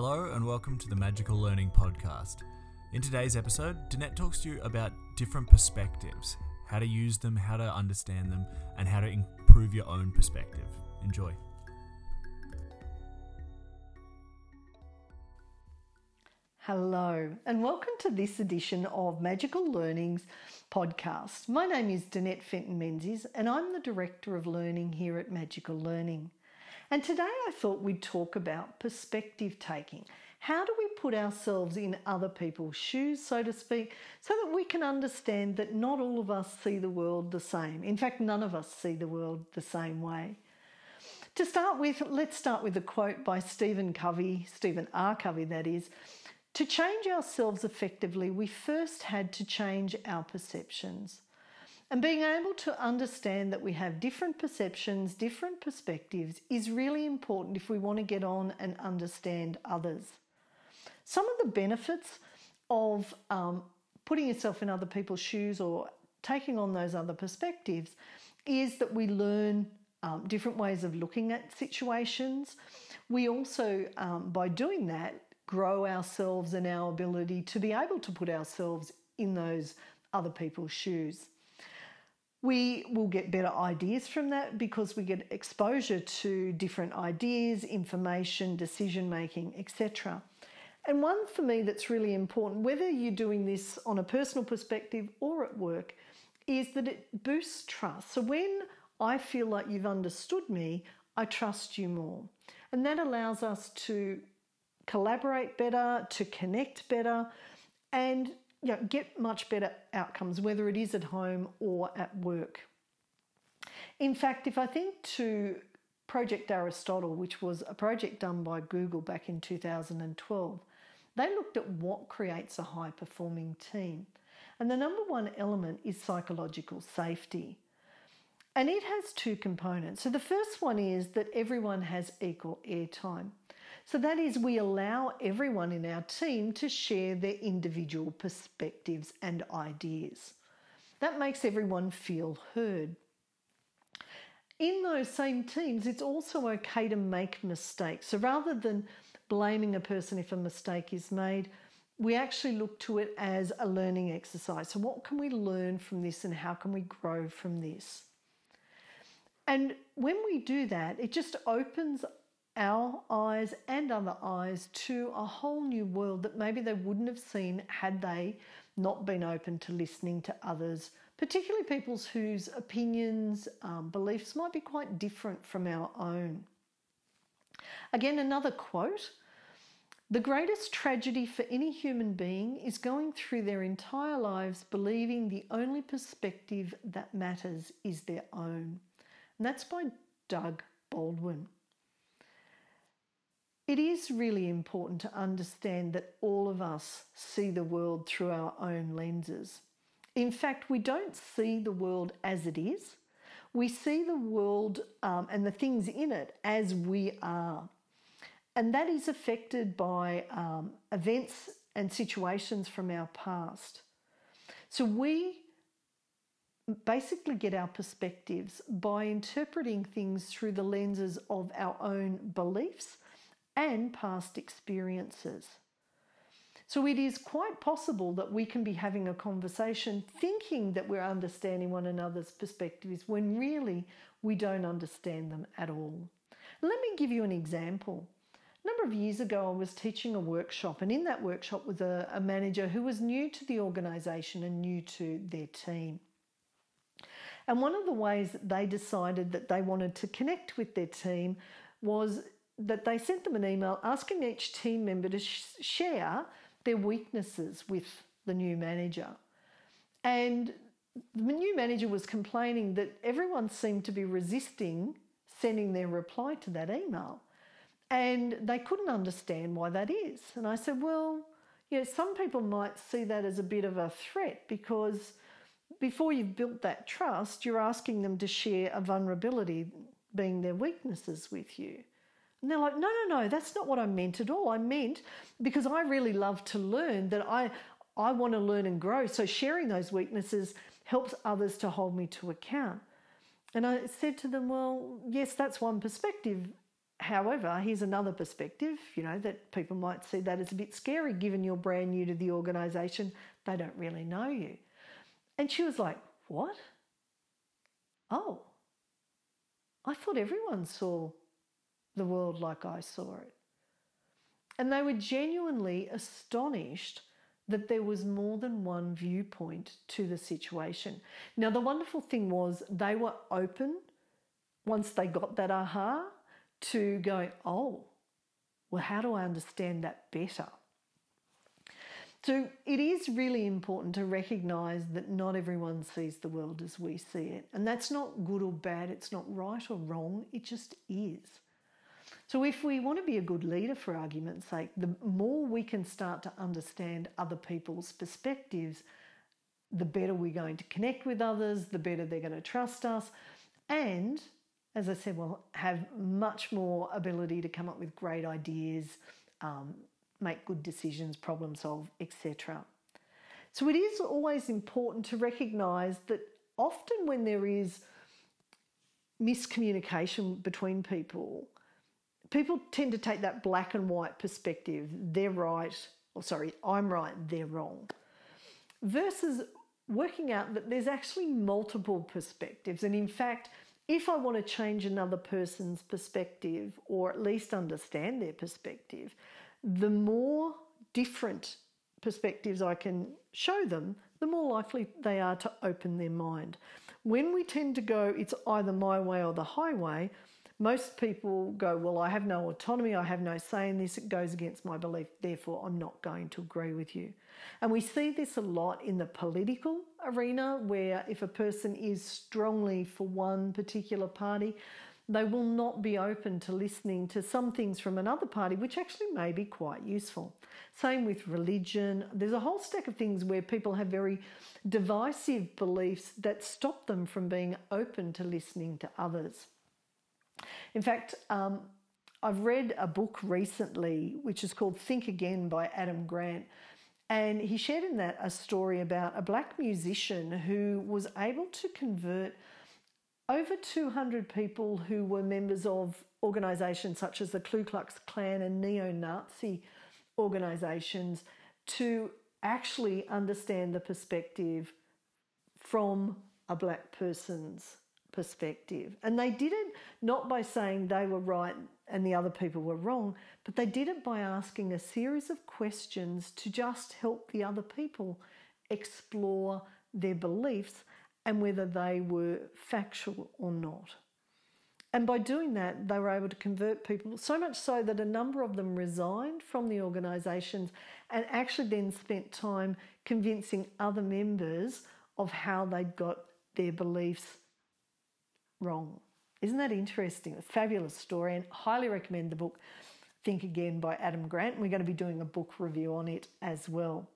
Hello and welcome to the Magical Learning Podcast. In today's episode, Danette talks to you about different perspectives, how to use them, how to understand them, and how to improve your own perspective. Enjoy. Hello, and welcome to this edition of Magical Learnings podcast. My name is Danette Fenton Menzies, and I'm the Director of Learning here at Magical Learning. And today I thought we'd talk about perspective taking. How do we put ourselves in other people's shoes, so to speak, so that we can understand that not all of us see the world the same? In fact, none of us see the world the same way. To start with, let's start with a quote by Stephen Covey, Stephen R. Covey, that is. To change ourselves effectively, we first had to change our perceptions. And being able to understand that we have different perceptions, different perspectives is really important if we want to get on and understand others. Some of the benefits of um, putting yourself in other people's shoes or taking on those other perspectives is that we learn um, different ways of looking at situations. We also, um, by doing that, grow ourselves and our ability to be able to put ourselves in those other people's shoes. We will get better ideas from that because we get exposure to different ideas, information, decision making, etc. And one for me that's really important, whether you're doing this on a personal perspective or at work, is that it boosts trust. So when I feel like you've understood me, I trust you more. And that allows us to collaborate better, to connect better, and you know, get much better outcomes, whether it is at home or at work. In fact, if I think to Project Aristotle, which was a project done by Google back in 2012, they looked at what creates a high performing team. And the number one element is psychological safety. And it has two components. So the first one is that everyone has equal airtime. So that is, we allow everyone in our team to share their individual perspectives and ideas. That makes everyone feel heard. In those same teams, it's also okay to make mistakes. So rather than blaming a person if a mistake is made, we actually look to it as a learning exercise. So, what can we learn from this and how can we grow from this? And when we do that, it just opens our eyes and other eyes to a whole new world that maybe they wouldn't have seen had they not been open to listening to others, particularly people's whose opinions, um, beliefs might be quite different from our own. Again, another quote The greatest tragedy for any human being is going through their entire lives believing the only perspective that matters is their own. And that's by Doug Baldwin. It is really important to understand that all of us see the world through our own lenses. In fact, we don't see the world as it is. We see the world um, and the things in it as we are. And that is affected by um, events and situations from our past. So we basically get our perspectives by interpreting things through the lenses of our own beliefs and past experiences. So it is quite possible that we can be having a conversation thinking that we're understanding one another's perspectives when really we don't understand them at all. Let me give you an example. A number of years ago, I was teaching a workshop, and in that workshop was a, a manager who was new to the organisation and new to their team. And one of the ways that they decided that they wanted to connect with their team was that they sent them an email asking each team member to sh- share their weaknesses with the new manager. And the new manager was complaining that everyone seemed to be resisting sending their reply to that email. And they couldn't understand why that is. And I said, well, you know, some people might see that as a bit of a threat because before you've built that trust, you're asking them to share a vulnerability, being their weaknesses, with you. And they're like, no, no, no, that's not what I meant at all. I meant because I really love to learn that I, I want to learn and grow. So sharing those weaknesses helps others to hold me to account. And I said to them, well, yes, that's one perspective. However, here's another perspective, you know, that people might see that as a bit scary given you're brand new to the organisation, they don't really know you. And she was like, What? Oh, I thought everyone saw the world like I saw it. And they were genuinely astonished that there was more than one viewpoint to the situation. Now, the wonderful thing was they were open once they got that aha to going, oh, well, how do I understand that better? So it is really important to recognize that not everyone sees the world as we see it. And that's not good or bad, it's not right or wrong, it just is. So, if we want to be a good leader, for argument's sake, the more we can start to understand other people's perspectives, the better we're going to connect with others, the better they're going to trust us, and as I said, we'll have much more ability to come up with great ideas, um, make good decisions, problem solve, etc. So it is always important to recognise that often when there is miscommunication between people, people tend to take that black and white perspective. They're right, or sorry, I'm right, they're wrong. Versus working out that there's actually multiple perspectives. And in fact, if I want to change another person's perspective or at least understand their perspective, the more different perspectives I can show them, the more likely they are to open their mind. When we tend to go, it's either my way or the highway, most people go, Well, I have no autonomy, I have no say in this, it goes against my belief, therefore I'm not going to agree with you. And we see this a lot in the political arena, where if a person is strongly for one particular party, they will not be open to listening to some things from another party, which actually may be quite useful. Same with religion. There's a whole stack of things where people have very divisive beliefs that stop them from being open to listening to others. In fact, um, I've read a book recently which is called Think Again by Adam Grant. And he shared in that a story about a black musician who was able to convert over 200 people who were members of organisations such as the Ku Klux Klan and neo Nazi organisations to actually understand the perspective from a black person's perspective. And they did it not by saying they were right and the other people were wrong, but they did it by asking a series of questions to just help the other people explore their beliefs and whether they were factual or not. And by doing that, they were able to convert people, so much so that a number of them resigned from the organisations and actually then spent time convincing other members of how they'd got their beliefs wrong. Isn't that interesting? A fabulous story, and highly recommend the book Think Again by Adam Grant. We're going to be doing a book review on it as well.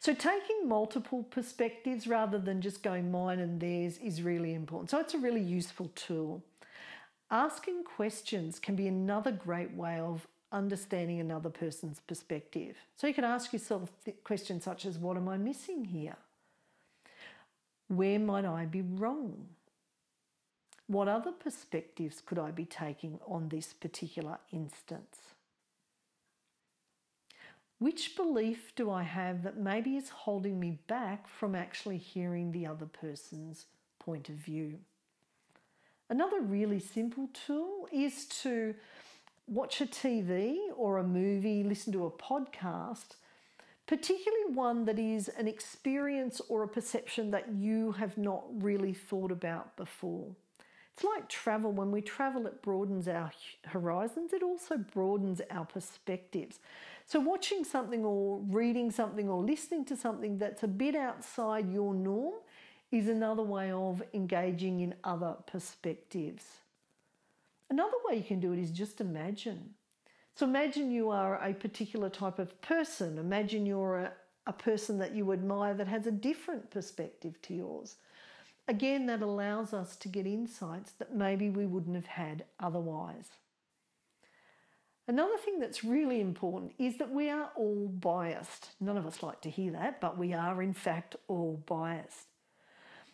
So, taking multiple perspectives rather than just going mine and theirs is really important. So, it's a really useful tool. Asking questions can be another great way of understanding another person's perspective. So, you can ask yourself questions such as What am I missing here? Where might I be wrong? What other perspectives could I be taking on this particular instance? Which belief do I have that maybe is holding me back from actually hearing the other person's point of view? Another really simple tool is to watch a TV or a movie, listen to a podcast, particularly one that is an experience or a perception that you have not really thought about before. It's like travel. When we travel, it broadens our horizons, it also broadens our perspectives. So, watching something or reading something or listening to something that's a bit outside your norm is another way of engaging in other perspectives. Another way you can do it is just imagine. So, imagine you are a particular type of person. Imagine you're a, a person that you admire that has a different perspective to yours. Again, that allows us to get insights that maybe we wouldn't have had otherwise. Another thing that's really important is that we are all biased. None of us like to hear that, but we are in fact all biased.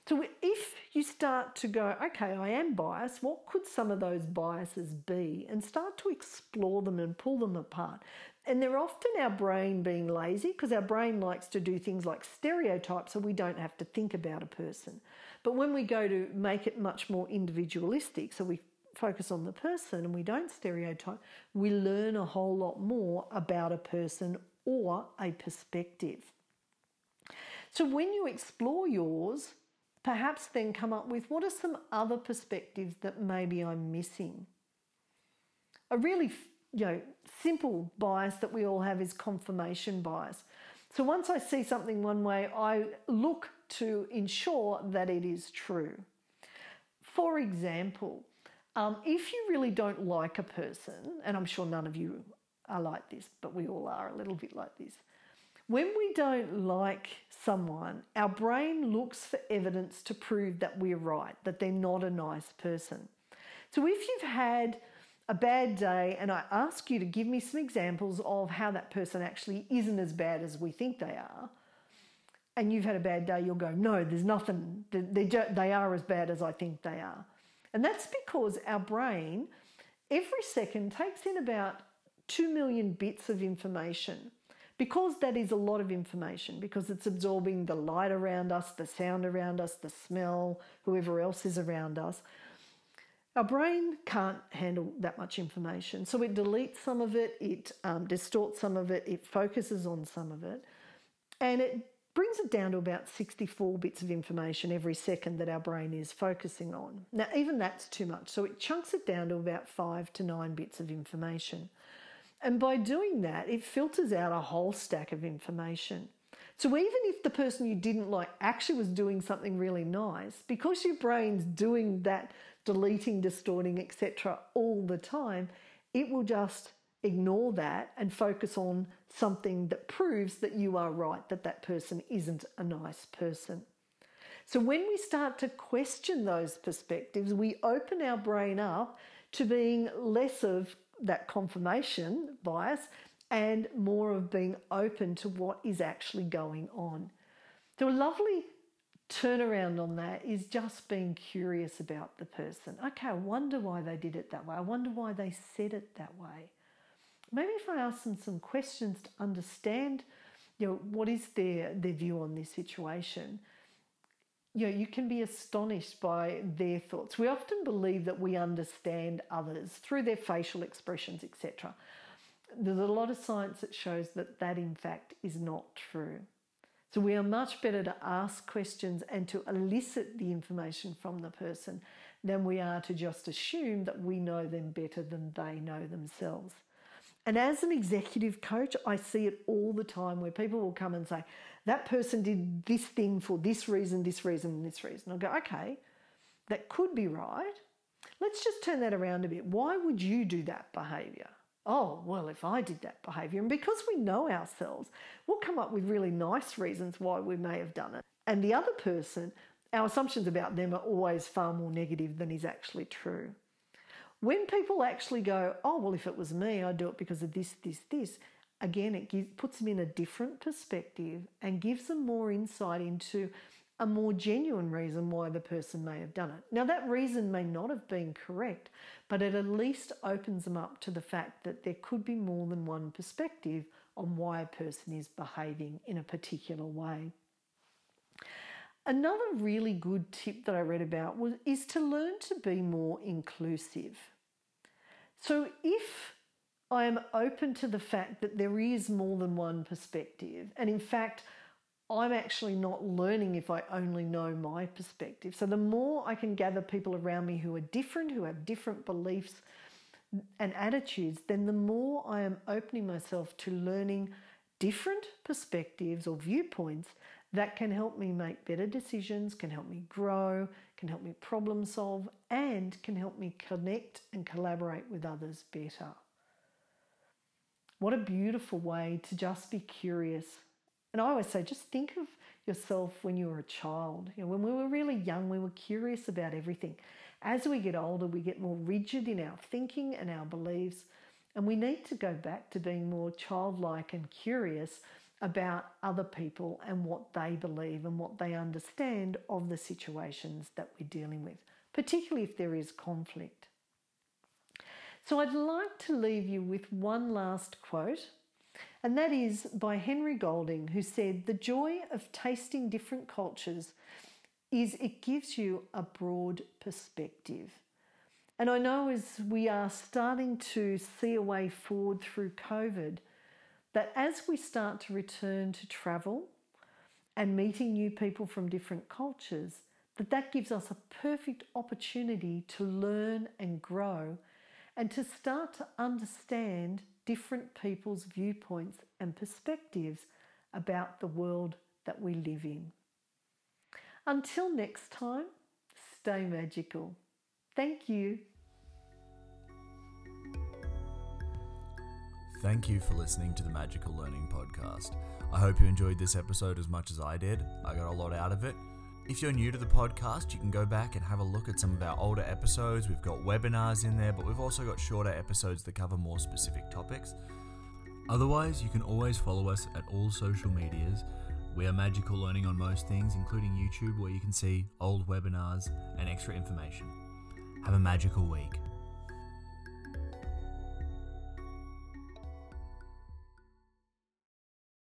So if you start to go, okay, I am biased, what could some of those biases be? And start to explore them and pull them apart. And they're often our brain being lazy because our brain likes to do things like stereotype so we don't have to think about a person. But when we go to make it much more individualistic, so we focus on the person and we don't stereotype, we learn a whole lot more about a person or a perspective. So when you explore yours, perhaps then come up with what are some other perspectives that maybe I'm missing. A really you know simple bias that we all have is confirmation bias. So once I see something one way, I look to ensure that it is true. For example, um, if you really don't like a person, and I'm sure none of you are like this, but we all are a little bit like this. When we don't like someone, our brain looks for evidence to prove that we're right, that they're not a nice person. So if you've had a bad day and I ask you to give me some examples of how that person actually isn't as bad as we think they are, and you've had a bad day, you'll go, No, there's nothing, they are as bad as I think they are. And that's because our brain every second takes in about 2 million bits of information. Because that is a lot of information, because it's absorbing the light around us, the sound around us, the smell, whoever else is around us, our brain can't handle that much information. So it deletes some of it, it um, distorts some of it, it focuses on some of it, and it brings it down to about 64 bits of information every second that our brain is focusing on. Now, even that's too much. So it chunks it down to about five to nine bits of information. And by doing that, it filters out a whole stack of information. So even if the person you didn't like actually was doing something really nice, because your brain's doing that deleting, distorting, etc. all the time, it will just ignore that and focus on something that proves that you are right, that that person isn't a nice person. So when we start to question those perspectives, we open our brain up to being less of that confirmation bias and more of being open to what is actually going on. So, a lovely turnaround on that is just being curious about the person. Okay, I wonder why they did it that way. I wonder why they said it that way. Maybe if I ask them some questions to understand, you know, what is their their view on this situation, you know, you can be astonished by their thoughts. We often believe that we understand others through their facial expressions, etc. There's a lot of science that shows that that, in fact, is not true. So we are much better to ask questions and to elicit the information from the person than we are to just assume that we know them better than they know themselves. And as an executive coach, I see it all the time where people will come and say, that person did this thing for this reason, this reason, and this reason. I'll go, okay, that could be right. Let's just turn that around a bit. Why would you do that behavior? Oh, well, if I did that behavior, and because we know ourselves, we'll come up with really nice reasons why we may have done it. And the other person, our assumptions about them are always far more negative than is actually true. When people actually go, oh, well, if it was me, I'd do it because of this, this, this, again, it gives, puts them in a different perspective and gives them more insight into a more genuine reason why the person may have done it. Now, that reason may not have been correct, but it at least opens them up to the fact that there could be more than one perspective on why a person is behaving in a particular way. Another really good tip that I read about was is to learn to be more inclusive. So if I am open to the fact that there is more than one perspective, and in fact, I'm actually not learning if I only know my perspective. So the more I can gather people around me who are different, who have different beliefs and attitudes, then the more I am opening myself to learning different perspectives or viewpoints that can help me make better decisions, can help me grow, can help me problem solve, and can help me connect and collaborate with others better. What a beautiful way to just be curious. And I always say, just think of yourself when you were a child. You know, when we were really young, we were curious about everything. As we get older, we get more rigid in our thinking and our beliefs, and we need to go back to being more childlike and curious about other people and what they believe and what they understand of the situations that we're dealing with, particularly if there is conflict. So I'd like to leave you with one last quote, and that is by Henry Golding, who said, The joy of tasting different cultures is it gives you a broad perspective. And I know as we are starting to see a way forward through COVID, that as we start to return to travel and meeting new people from different cultures, that that gives us a perfect opportunity to learn and grow and to start to understand different people's viewpoints and perspectives about the world that we live in. Until next time, stay magical. Thank you. Thank you for listening to the Magical Learning Podcast. I hope you enjoyed this episode as much as I did. I got a lot out of it. If you're new to the podcast, you can go back and have a look at some of our older episodes. We've got webinars in there, but we've also got shorter episodes that cover more specific topics. Otherwise, you can always follow us at all social medias. We are Magical Learning on most things, including YouTube, where you can see old webinars and extra information. Have a magical week.